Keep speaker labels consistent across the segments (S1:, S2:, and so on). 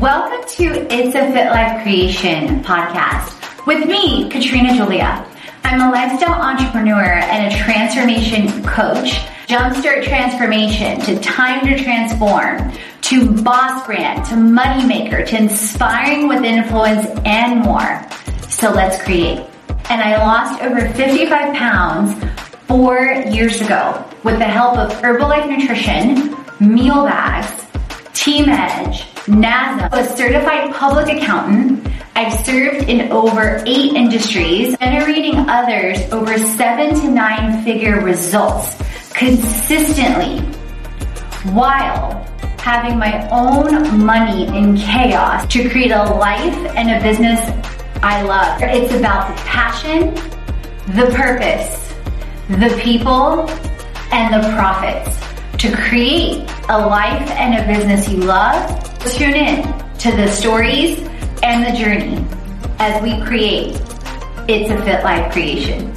S1: Welcome to It's a Fit Life Creation podcast with me, Katrina Julia. I'm a lifestyle entrepreneur and a transformation coach. Jumpstart transformation to time to transform to boss brand to money maker to inspiring with influence and more. So let's create. And I lost over 55 pounds four years ago with the help of Herbalife Nutrition, meal bags, Team Edge, NASA, a certified public accountant. I've served in over eight industries, generating others over seven to nine figure results consistently while having my own money in chaos to create a life and a business I love. It's about the passion, the purpose, the people, and the profits to create a life and a business you love. Tune in to the stories and the journey as we create It's a Fit Life creation.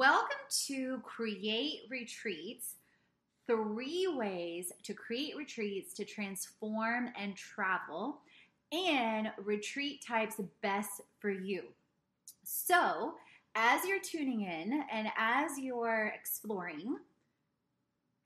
S1: Welcome to Create Retreats. Three ways to create retreats to transform and travel, and retreat types best for you. So, as you're tuning in and as you're exploring,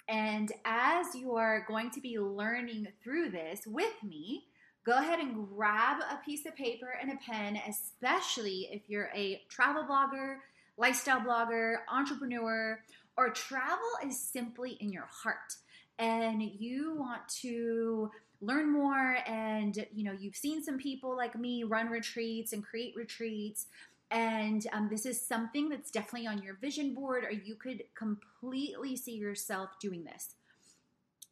S1: and as you're going to be learning through this with me, go ahead and grab a piece of paper and a pen, especially if you're a travel blogger lifestyle blogger, entrepreneur, or travel is simply in your heart. And you want to learn more and you know you've seen some people like me run retreats and create retreats. And um, this is something that's definitely on your vision board or you could completely see yourself doing this.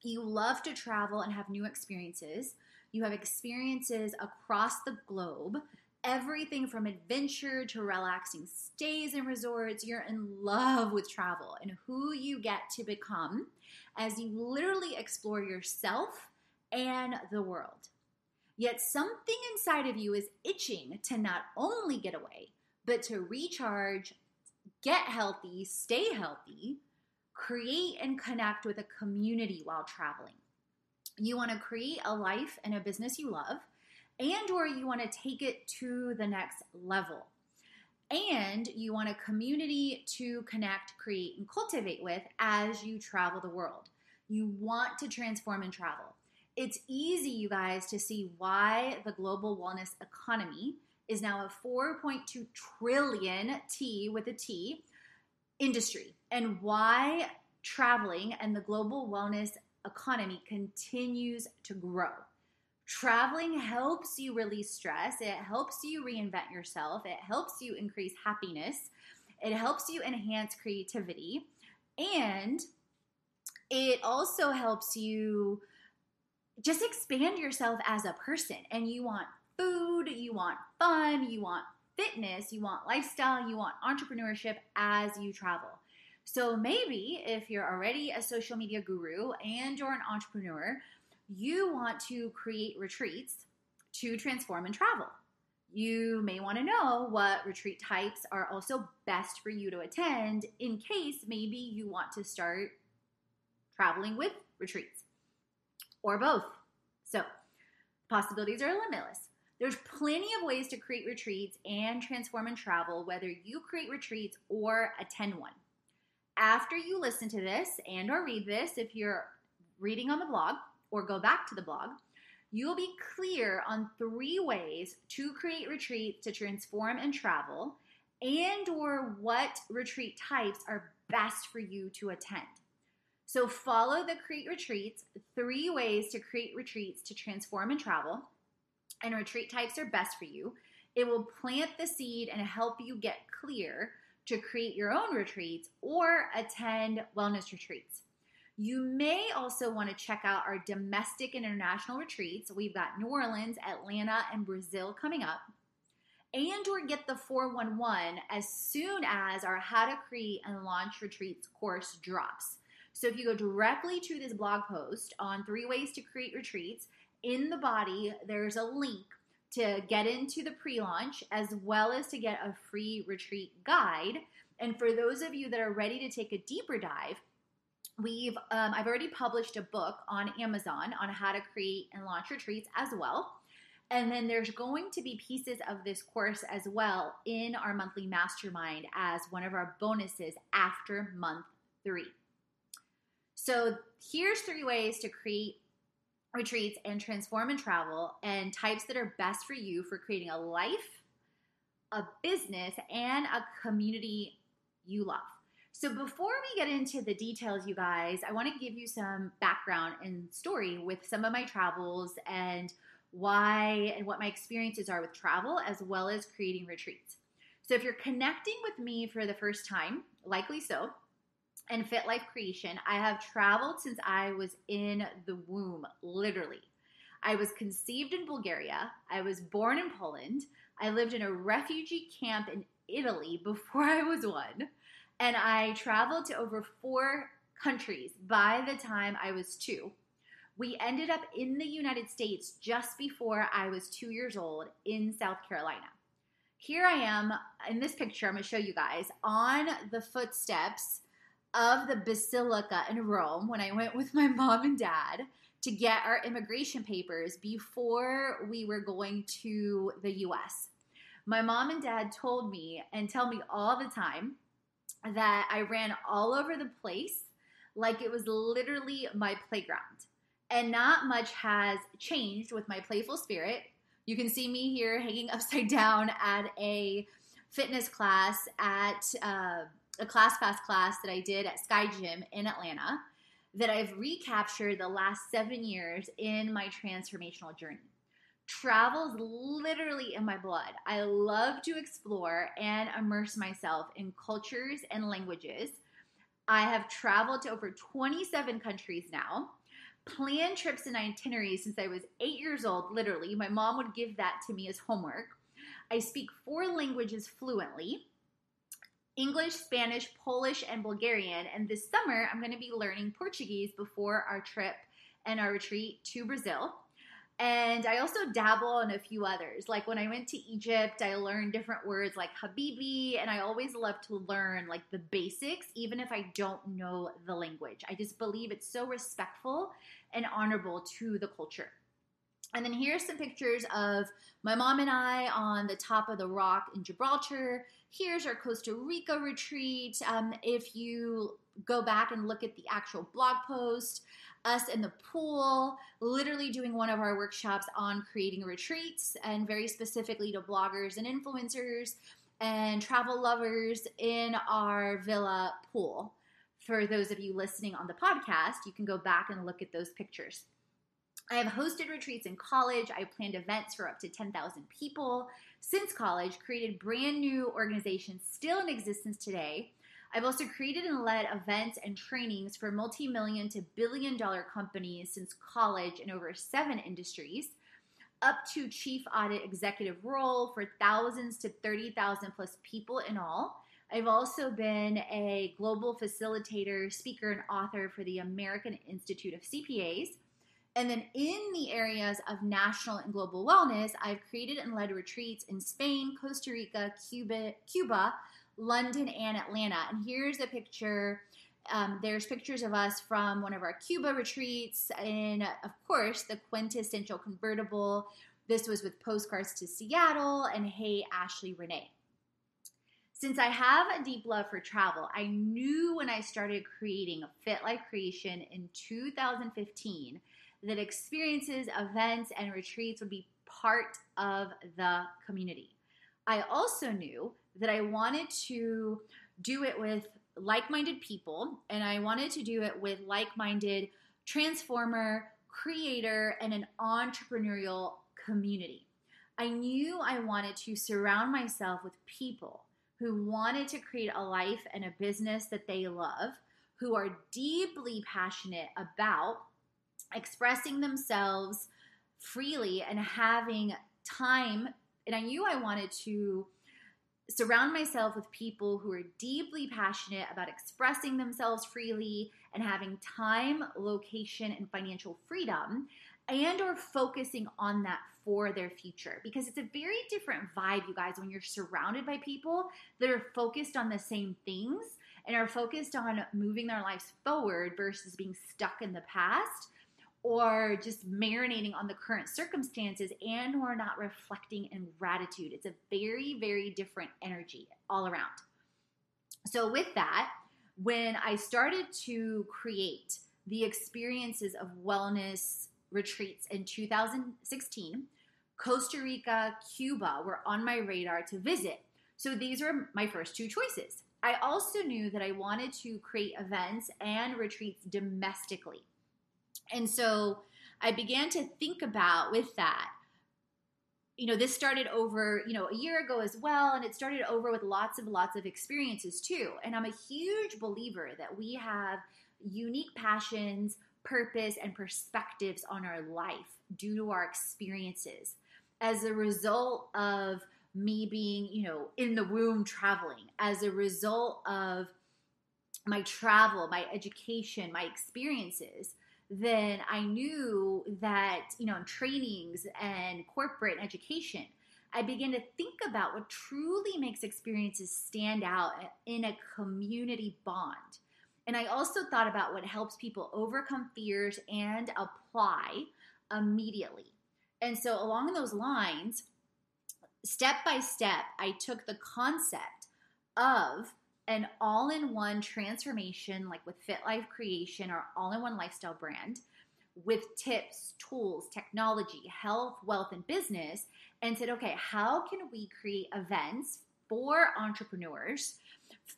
S1: You love to travel and have new experiences. You have experiences across the globe everything from adventure to relaxing stays in resorts. You're in love with travel and who you get to become as you literally explore yourself and the world. Yet something inside of you is itching to not only get away, but to recharge, get healthy, stay healthy, create and connect with a community while traveling. You want to create a life and a business you love and or you want to take it to the next level. And you want a community to connect create and cultivate with as you travel the world. You want to transform and travel. It's easy you guys to see why the global wellness economy is now a 4.2 trillion t with a t industry and why traveling and the global wellness economy continues to grow Traveling helps you release stress, it helps you reinvent yourself, it helps you increase happiness, it helps you enhance creativity, and it also helps you just expand yourself as a person. And you want food, you want fun, you want fitness, you want lifestyle, you want entrepreneurship as you travel. So maybe if you're already a social media guru and you're an entrepreneur, you want to create retreats to transform and travel. You may want to know what retreat types are also best for you to attend in case maybe you want to start traveling with retreats or both. So, possibilities are limitless. There's plenty of ways to create retreats and transform and travel, whether you create retreats or attend one. After you listen to this and or read this, if you're reading on the blog, or go back to the blog, you will be clear on three ways to create retreats to transform and travel and or what retreat types are best for you to attend. So follow the Create Retreats, three ways to create retreats to transform and travel. And retreat types are best for you. It will plant the seed and help you get clear to create your own retreats or attend wellness retreats. You may also want to check out our domestic and international retreats. We've got New Orleans, Atlanta, and Brazil coming up. And or get the 411 as soon as our How to Create and Launch Retreats course drops. So if you go directly to this blog post on three ways to create retreats, in the body, there's a link to get into the pre launch as well as to get a free retreat guide. And for those of you that are ready to take a deeper dive, we've um, I've already published a book on Amazon on how to create and launch retreats as well. And then there's going to be pieces of this course as well in our monthly mastermind as one of our bonuses after month three. So here's three ways to create retreats and transform and travel and types that are best for you for creating a life, a business, and a community you love. So before we get into the details, you guys, I want to give you some background and story with some of my travels and why and what my experiences are with travel as well as creating retreats. So if you're connecting with me for the first time, likely so, and Fit Life Creation, I have traveled since I was in the womb, literally. I was conceived in Bulgaria. I was born in Poland. I lived in a refugee camp in Italy before I was one. And I traveled to over four countries by the time I was two. We ended up in the United States just before I was two years old in South Carolina. Here I am in this picture, I'm gonna show you guys on the footsteps of the Basilica in Rome when I went with my mom and dad to get our immigration papers before we were going to the US. My mom and dad told me and tell me all the time that I ran all over the place like it was literally my playground. And not much has changed with my playful spirit. You can see me here hanging upside down at a fitness class at uh, a class pass class that I did at Sky Gym in Atlanta that I've recaptured the last seven years in my transformational journey. Travel is literally in my blood. I love to explore and immerse myself in cultures and languages. I have traveled to over 27 countries now, planned trips and itineraries since I was eight years old, literally. My mom would give that to me as homework. I speak four languages fluently English, Spanish, Polish, and Bulgarian. And this summer, I'm going to be learning Portuguese before our trip and our retreat to Brazil. And I also dabble in a few others. Like when I went to Egypt, I learned different words like habibi, and I always love to learn like the basics, even if I don't know the language. I just believe it's so respectful and honorable to the culture. And then here's some pictures of my mom and I on the top of the rock in Gibraltar. Here's our Costa Rica retreat. Um, if you go back and look at the actual blog post, us in the pool, literally doing one of our workshops on creating retreats and very specifically to bloggers and influencers and travel lovers in our villa pool. For those of you listening on the podcast, you can go back and look at those pictures. I have hosted retreats in college. I planned events for up to 10,000 people since college, created brand new organizations still in existence today. I've also created and led events and trainings for multi million to billion dollar companies since college in over seven industries, up to chief audit executive role for thousands to 30,000 plus people in all. I've also been a global facilitator, speaker, and author for the American Institute of CPAs. And then in the areas of national and global wellness, I've created and led retreats in Spain, Costa Rica, Cuba, Cuba, London, and Atlanta. And here's a picture. Um, there's pictures of us from one of our Cuba retreats, and of course, the quintessential convertible. This was with postcards to Seattle and Hey Ashley Renee. Since I have a deep love for travel, I knew when I started creating Fit Life Creation in 2015 that experiences, events, and retreats would be part of the community. I also knew that I wanted to do it with like minded people, and I wanted to do it with like minded transformer, creator, and an entrepreneurial community. I knew I wanted to surround myself with people who wanted to create a life and a business that they love, who are deeply passionate about expressing themselves freely and having time. And I knew I wanted to surround myself with people who are deeply passionate about expressing themselves freely and having time, location, and financial freedom and or focusing on that for their future. Because it's a very different vibe you guys when you're surrounded by people that are focused on the same things and are focused on moving their lives forward versus being stuck in the past or just marinating on the current circumstances and or not reflecting in gratitude it's a very very different energy all around so with that when i started to create the experiences of wellness retreats in 2016. Costa Rica, Cuba were on my radar to visit. So these were my first two choices. I also knew that I wanted to create events and retreats domestically. And so I began to think about with that you know this started over you know a year ago as well and it started over with lots of lots of experiences too and i'm a huge believer that we have unique passions purpose, and perspectives on our life due to our experiences. As a result of me being, you know, in the womb traveling, as a result of my travel, my education, my experiences, then I knew that, you know, in trainings and corporate education, I began to think about what truly makes experiences stand out in a community bond. And I also thought about what helps people overcome fears and apply immediately. And so, along those lines, step by step, I took the concept of an all in one transformation, like with Fit Life Creation or all in one lifestyle brand, with tips, tools, technology, health, wealth, and business, and said, okay, how can we create events for entrepreneurs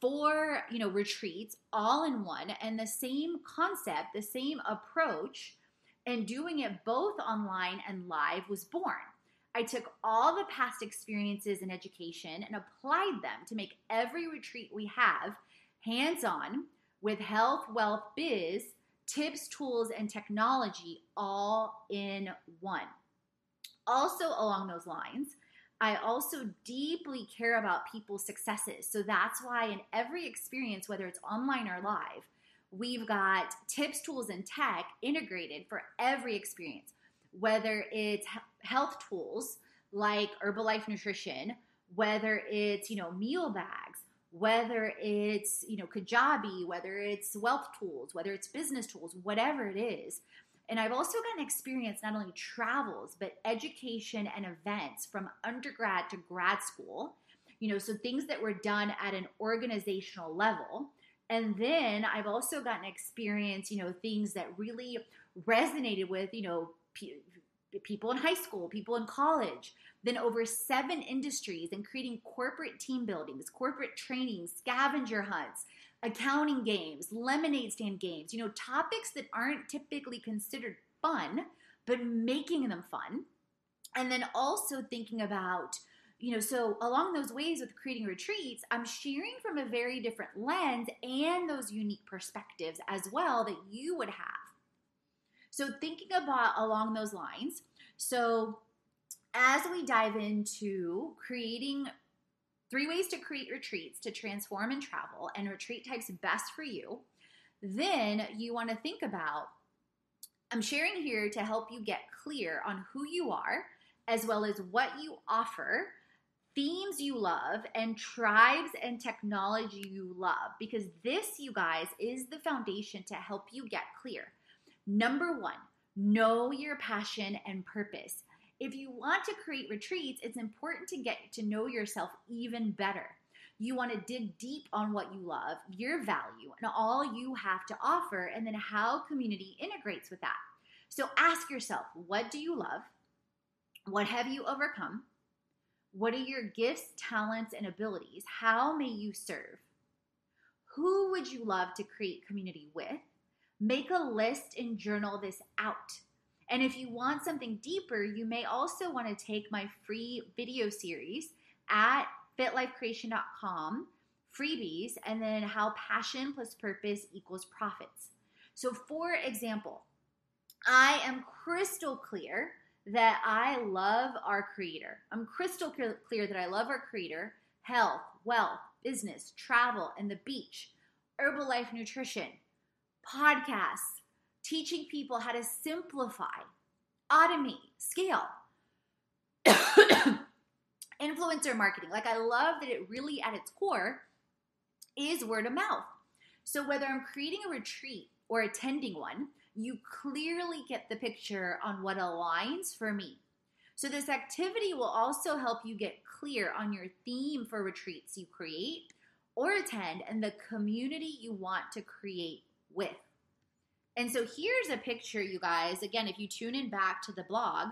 S1: four, you know, retreats all in one and the same concept, the same approach and doing it both online and live was born. I took all the past experiences in education and applied them to make every retreat we have hands on with health, wealth, biz, tips, tools, and technology all in one. Also, along those lines, I also deeply care about people's successes. So that's why in every experience, whether it's online or live, we've got tips, tools, and tech integrated for every experience, whether it's health tools like Herbalife Nutrition, whether it's, you know, meal bags, whether it's, you know, Kajabi, whether it's wealth tools, whether it's business tools, whatever it is. And I've also gotten experience not only travels, but education and events from undergrad to grad school. You know, so things that were done at an organizational level. And then I've also gotten experience, you know, things that really resonated with, you know, people in high school, people in college, then over seven industries and creating corporate team buildings, corporate training, scavenger hunts, accounting games, lemonade stand games, you know, topics that aren't typically considered fun, but making them fun. And then also thinking about, you know, so along those ways with creating retreats, I'm sharing from a very different lens and those unique perspectives as well that you would have. So, thinking about along those lines, so as we dive into creating three ways to create retreats to transform and travel, and retreat types best for you, then you want to think about I'm sharing here to help you get clear on who you are, as well as what you offer, themes you love, and tribes and technology you love, because this, you guys, is the foundation to help you get clear. Number one, know your passion and purpose. If you want to create retreats, it's important to get to know yourself even better. You want to dig deep on what you love, your value, and all you have to offer, and then how community integrates with that. So ask yourself what do you love? What have you overcome? What are your gifts, talents, and abilities? How may you serve? Who would you love to create community with? Make a list and journal this out. And if you want something deeper, you may also want to take my free video series at fitlifecreation.com, freebies, and then how passion plus purpose equals profits. So, for example, I am crystal clear that I love our creator. I'm crystal clear that I love our creator, health, wealth, business, travel, and the beach, Herbalife nutrition, podcasts, teaching people how to simplify, automate, scale. Influencer marketing. Like, I love that it really, at its core, is word of mouth. So, whether I'm creating a retreat or attending one, you clearly get the picture on what aligns for me. So, this activity will also help you get clear on your theme for retreats you create or attend and the community you want to create with. And so here's a picture, you guys. Again, if you tune in back to the blog,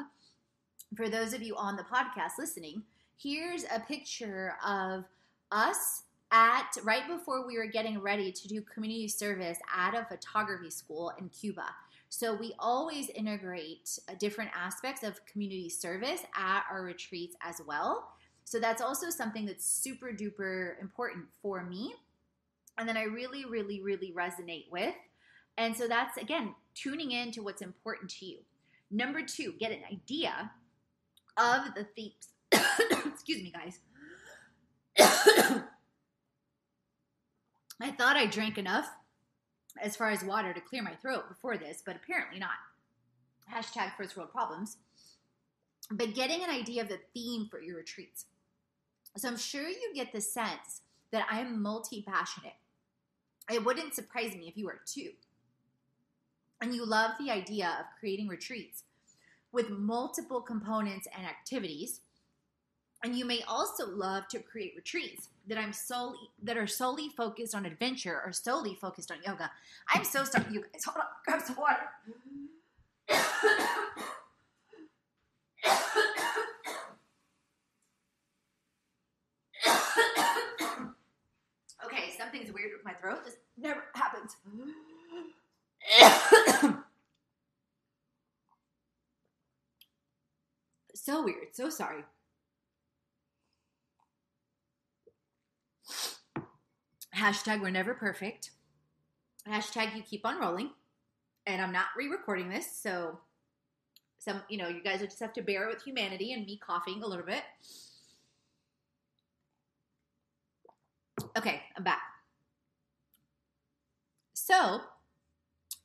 S1: for those of you on the podcast listening, here's a picture of us at right before we were getting ready to do community service at a photography school in Cuba. So we always integrate uh, different aspects of community service at our retreats as well. So that's also something that's super duper important for me. And then I really, really, really resonate with. And so that's, again, tuning in to what's important to you. Number two, get an idea of the themes. Excuse me, guys. I thought I drank enough as far as water to clear my throat before this, but apparently not. Hashtag first world problems. But getting an idea of the theme for your retreats. So I'm sure you get the sense that I'm multi passionate. It wouldn't surprise me if you are too and you love the idea of creating retreats with multiple components and activities and you may also love to create retreats that I'm solely that are solely focused on adventure or solely focused on yoga. I'm so sorry, you guys. Hold on, grab some water. Weird with my throat. This never happens. so weird. So sorry. Hashtag we're never perfect. Hashtag you keep on rolling. And I'm not re recording this. So, some, you know, you guys will just have to bear with humanity and me coughing a little bit. Okay, I'm back. So,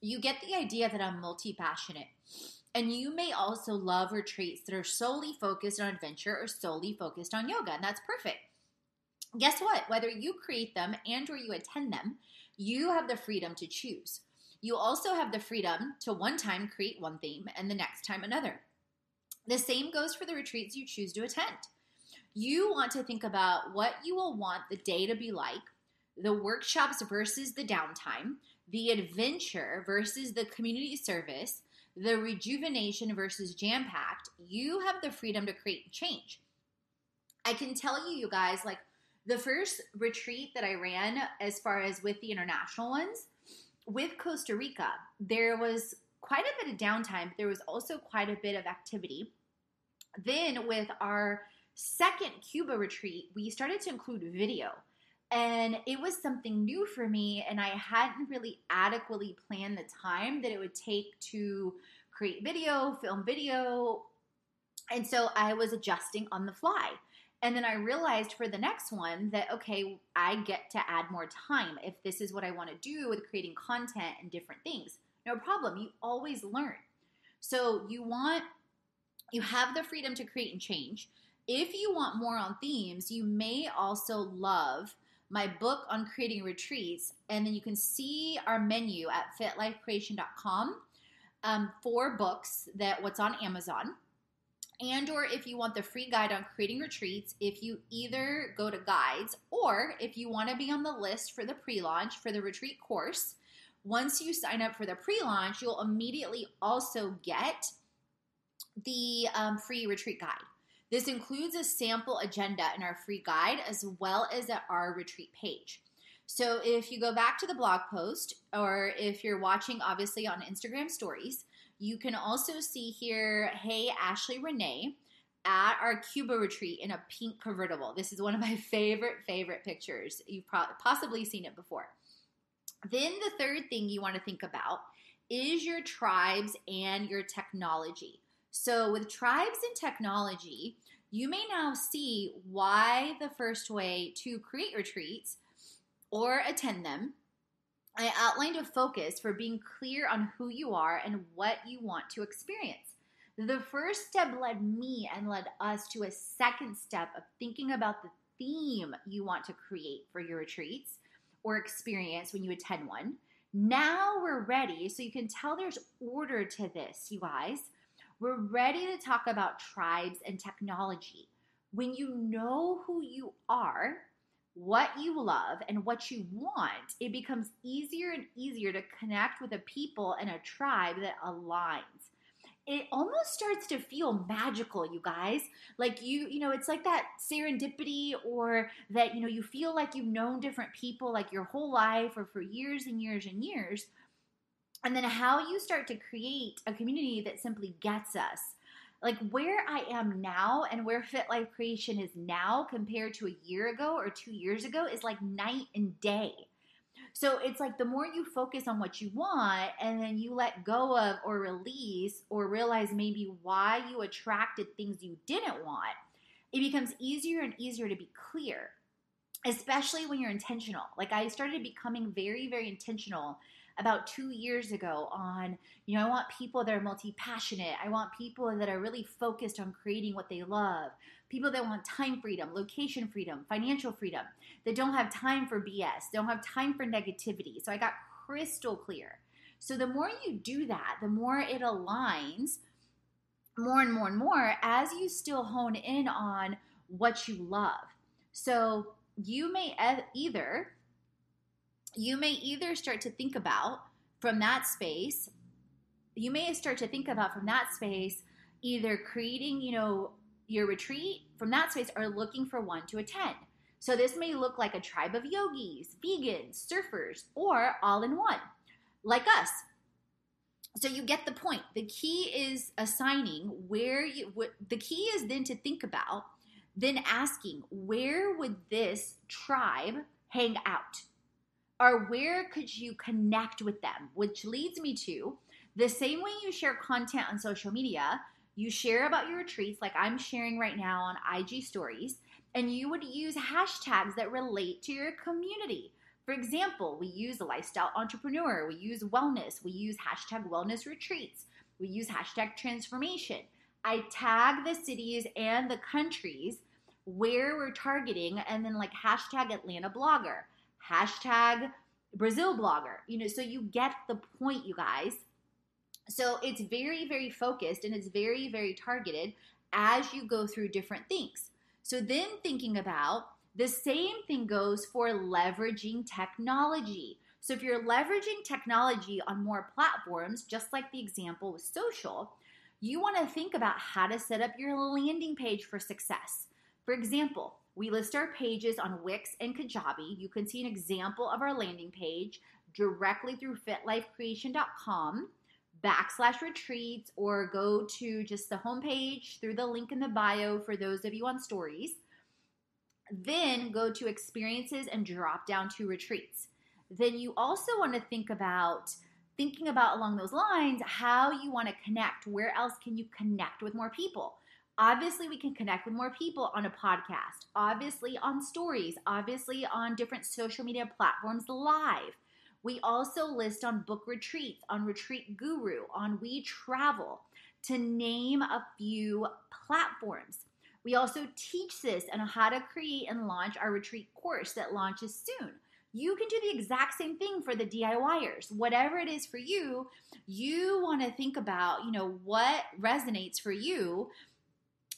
S1: you get the idea that I'm multi passionate. And you may also love retreats that are solely focused on adventure or solely focused on yoga, and that's perfect. Guess what? Whether you create them and or you attend them, you have the freedom to choose. You also have the freedom to one time create one theme and the next time another. The same goes for the retreats you choose to attend. You want to think about what you will want the day to be like, the workshops versus the downtime, the adventure versus the community service, the rejuvenation versus jam packed, you have the freedom to create change. I can tell you, you guys, like the first retreat that I ran, as far as with the international ones, with Costa Rica, there was quite a bit of downtime, but there was also quite a bit of activity. Then, with our second Cuba retreat, we started to include video. And it was something new for me, and I hadn't really adequately planned the time that it would take to create video, film video. And so I was adjusting on the fly. And then I realized for the next one that, okay, I get to add more time if this is what I want to do with creating content and different things. No problem. You always learn. So you want, you have the freedom to create and change. If you want more on themes, you may also love my book on creating retreats, and then you can see our menu at fitlifecreation.com um, for books that what's on Amazon. And or if you want the free guide on creating retreats, if you either go to guides or if you want to be on the list for the pre-launch for the retreat course, once you sign up for the pre-launch, you'll immediately also get the um, free retreat guide. This includes a sample agenda in our free guide as well as at our retreat page. So if you go back to the blog post, or if you're watching obviously on Instagram stories, you can also see here, hey, Ashley Renee at our Cuba retreat in a pink convertible. This is one of my favorite, favorite pictures. You've possibly seen it before. Then the third thing you want to think about is your tribes and your technology. So, with tribes and technology, you may now see why the first way to create retreats or attend them. I outlined a focus for being clear on who you are and what you want to experience. The first step led me and led us to a second step of thinking about the theme you want to create for your retreats or experience when you attend one. Now we're ready, so you can tell there's order to this, you guys. We're ready to talk about tribes and technology. When you know who you are, what you love, and what you want, it becomes easier and easier to connect with a people and a tribe that aligns. It almost starts to feel magical you guys. Like you you know it's like that serendipity or that you know you feel like you've known different people like your whole life or for years and years and years and then how you start to create a community that simply gets us like where i am now and where fit life creation is now compared to a year ago or two years ago is like night and day so it's like the more you focus on what you want and then you let go of or release or realize maybe why you attracted things you didn't want, it becomes easier and easier to be clear, especially when you're intentional. Like I started becoming very, very intentional about two years ago on, you know, I want people that are multi passionate. I want people that are really focused on creating what they love people that want time freedom, location freedom, financial freedom, that don't have time for BS, don't have time for negativity. So I got crystal clear. So the more you do that, the more it aligns more and more and more as you still hone in on what you love. So you may either you may either start to think about from that space you may start to think about from that space either creating you know your retreat from that space or looking for one to attend. So this may look like a tribe of yogis, vegans, surfers, or all in one, like us. So you get the point. The key is assigning where you the key is then to think about then asking where would this tribe hang out? Or where could you connect with them? Which leads me to the same way you share content on social media, you share about your retreats, like I'm sharing right now on IG stories, and you would use hashtags that relate to your community. For example, we use lifestyle entrepreneur, we use wellness, we use hashtag wellness retreats, we use hashtag transformation. I tag the cities and the countries where we're targeting, and then like hashtag Atlanta blogger, hashtag Brazil blogger. You know, so you get the point, you guys. So it's very, very focused and it's very, very targeted as you go through different things. So then thinking about the same thing goes for leveraging technology. So if you're leveraging technology on more platforms, just like the example with social, you want to think about how to set up your landing page for success. For example, we list our pages on Wix and Kajabi. You can see an example of our landing page directly through fitlifecreation.com backslash retreats or go to just the homepage through the link in the bio for those of you on stories. Then go to experiences and drop down to retreats. Then you also want to think about thinking about along those lines how you want to connect. Where else can you connect with more people? Obviously, we can connect with more people on a podcast, obviously, on stories, obviously, on different social media platforms live. We also list on Book Retreats, on Retreat Guru, on We Travel, to name a few platforms. We also teach this and how to create and launch our retreat course that launches soon. You can do the exact same thing for the DIYers. Whatever it is for you, you want to think about, you know, what resonates for you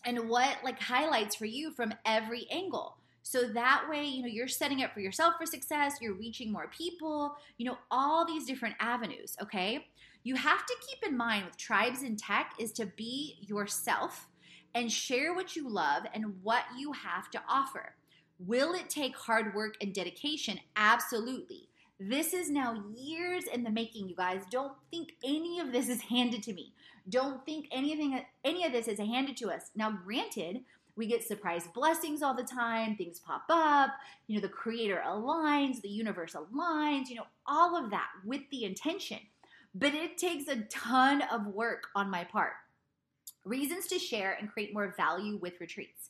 S1: and what like highlights for you from every angle. So that way, you know, you're setting up for yourself for success, you're reaching more people, you know, all these different avenues, okay? You have to keep in mind with tribes in tech is to be yourself and share what you love and what you have to offer. Will it take hard work and dedication? Absolutely. This is now years in the making, you guys. Don't think any of this is handed to me. Don't think anything any of this is handed to us. Now, granted, we get surprise blessings all the time, things pop up, you know, the creator aligns, the universe aligns, you know, all of that with the intention. But it takes a ton of work on my part. Reasons to share and create more value with retreats.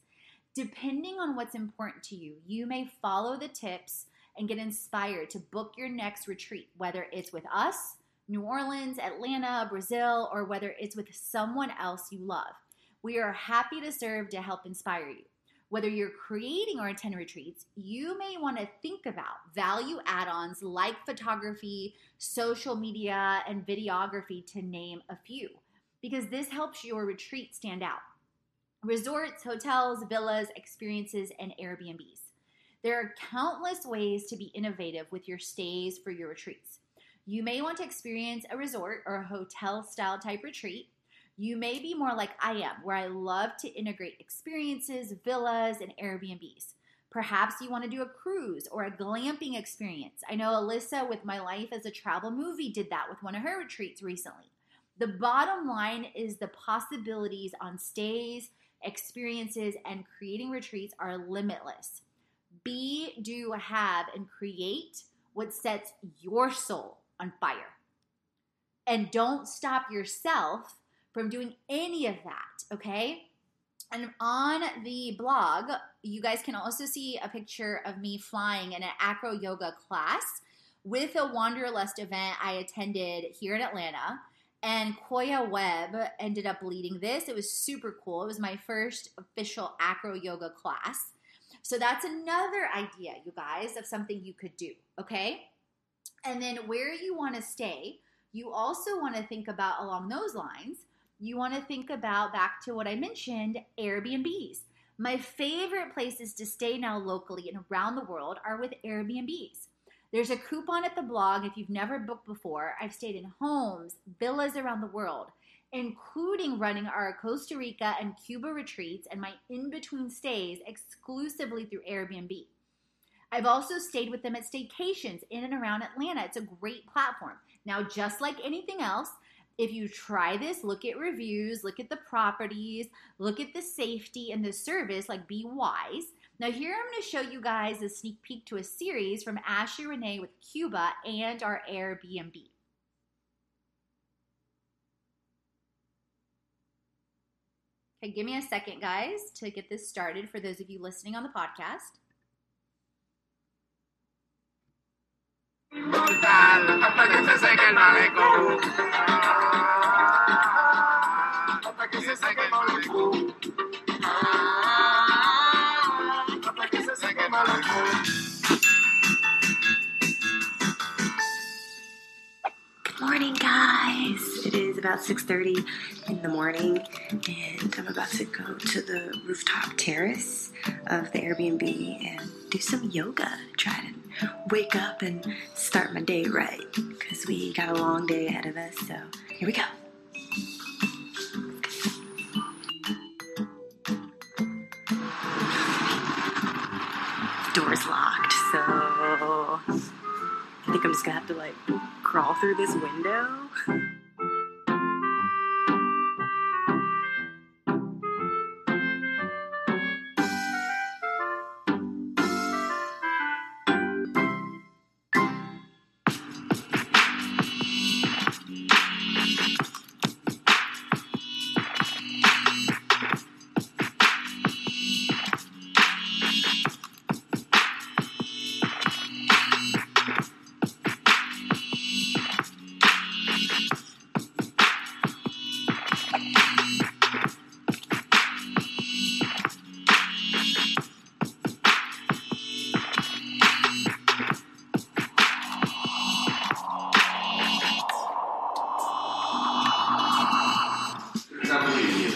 S1: Depending on what's important to you, you may follow the tips and get inspired to book your next retreat, whether it's with us, New Orleans, Atlanta, Brazil, or whether it's with someone else you love. We are happy to serve to help inspire you. Whether you're creating or attending retreats, you may want to think about value add ons like photography, social media, and videography, to name a few, because this helps your retreat stand out. Resorts, hotels, villas, experiences, and Airbnbs. There are countless ways to be innovative with your stays for your retreats. You may want to experience a resort or a hotel style type retreat. You may be more like I am, where I love to integrate experiences, villas, and Airbnbs. Perhaps you want to do a cruise or a glamping experience. I know Alyssa with My Life's a Travel Movie did that with one of her retreats recently. The bottom line is the possibilities on stays, experiences, and creating retreats are limitless be, do, have, and create what sets your soul on fire. And don't stop yourself from doing any of that, okay? And on the blog, you guys can also see a picture of me flying in an acro yoga class with a Wanderlust event I attended here in Atlanta. And Koya Webb ended up leading this. It was super cool. It was my first official acro yoga class. So that's another idea, you guys, of something you could do, okay? And then where you want to stay, you also want to think about along those lines. You want to think about back to what I mentioned Airbnbs. My favorite places to stay now locally and around the world are with Airbnbs. There's a coupon at the blog if you've never booked before. I've stayed in homes, villas around the world including running our Costa Rica and Cuba retreats and my in between stays exclusively through Airbnb. I've also stayed with them at staycations in and around Atlanta. It's a great platform. Now, just like anything else, if you try this, look at reviews, look at the properties, look at the safety and the service, like be wise. Now, here I'm going to show you guys a sneak peek to a series from Ashley Renee with Cuba and our Airbnb. Okay, give me a second, guys, to get this started for those of you listening on the podcast.
S2: Morning guys. It is about 6.30 in the morning and i'm about to go to the rooftop terrace of the airbnb and do some yoga try to wake up and start my day right because we got a long day ahead of us so here we go door's locked so i think i'm just gonna have to like crawl through this window?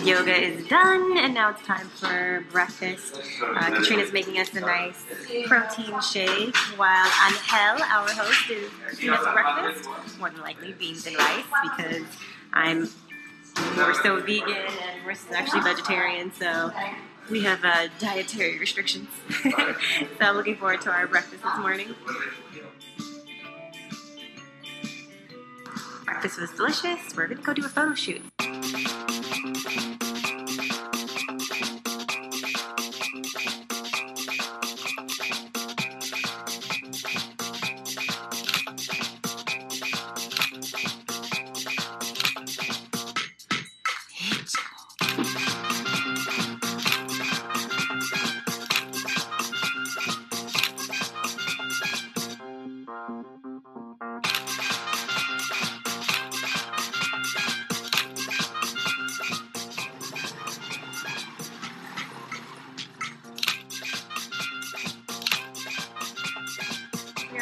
S2: Yoga is done, and now it's time for breakfast. Uh, Katrina's making us a nice protein shake, while Angel, our host, is cooking us breakfast. More than likely beans and rice, because I'm more so vegan and we're actually vegetarian, so we have uh, dietary restrictions. so I'm looking forward to our breakfast this morning. Breakfast was delicious. We're gonna go do a photo shoot.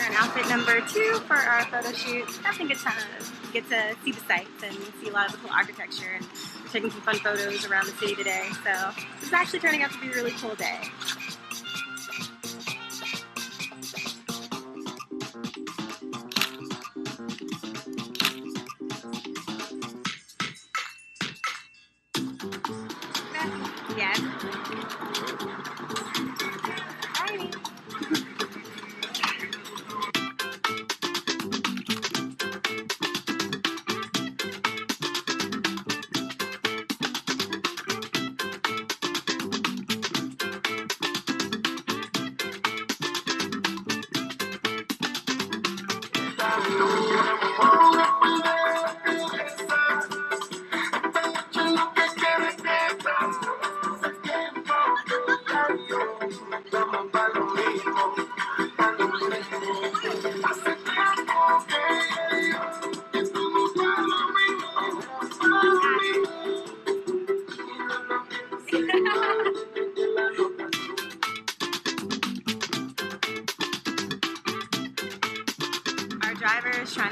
S2: In outfit number two for our photo shoot. Think it's kind get to see the sights and see a lot of the cool architecture and we're taking some fun photos around the city today. So it's actually turning out to be a really cool day.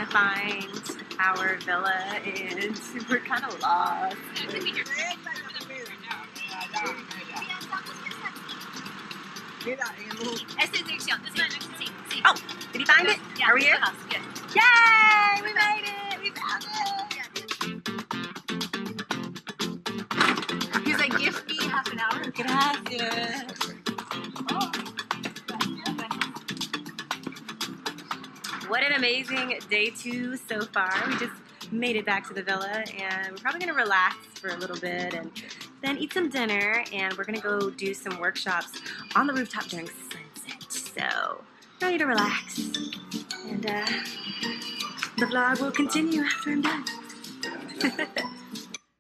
S2: Find our villa and we're kind of lost.
S1: Esta es dirección. This one, sí, sí.
S2: Oh, did he find it?
S1: Yeah,
S2: Are we
S1: this
S2: here?
S1: is
S2: amazing day two so far. We just made it back to the villa and we're probably going to relax for a little bit and then eat some dinner and we're going to go do some workshops on the rooftop during sunset. So, ready to relax. And uh, the vlog will continue after I'm done.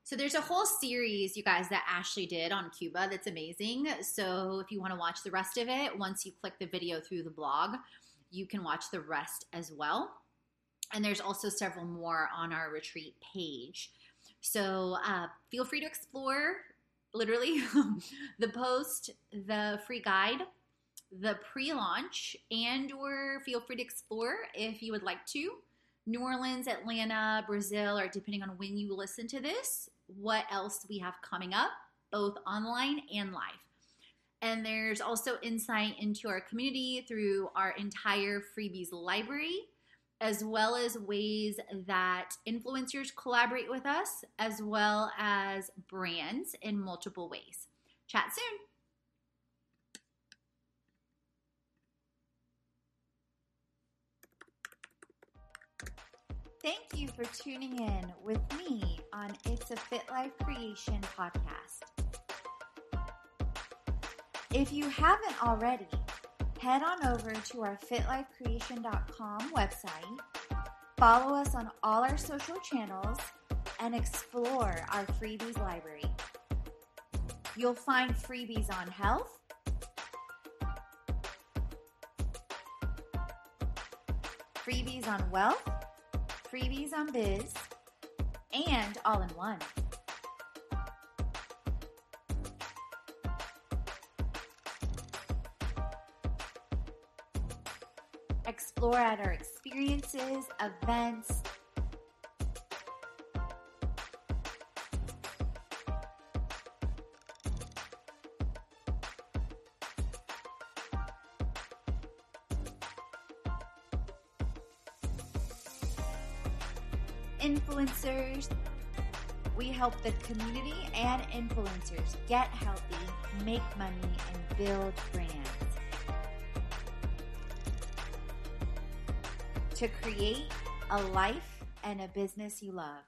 S1: So there's a whole series, you guys, that Ashley did on Cuba that's amazing. So if you want to watch the rest of it, once you click the video through the blog, you can watch the rest as well. And there's also several more on our retreat page. So uh, feel free to explore literally the post, the free guide, the pre-launch, and or feel free to explore if you would like to. New Orleans, Atlanta, Brazil, or depending on when you listen to this, what else we have coming up, both online and live. And there's also insight into our community through our entire freebies library, as well as ways that influencers collaborate with us, as well as brands in multiple ways. Chat soon. Thank you for tuning in with me on It's a Fit Life Creation podcast. If you haven't already, head on over to our fitlifecreation.com website, follow us on all our social channels, and explore our freebies library. You'll find freebies on health, freebies on wealth, freebies on biz, and all in one. Explore at our experiences, events, influencers, we help the community and influencers get healthy, make money, and build brands. To create a life and a business you love.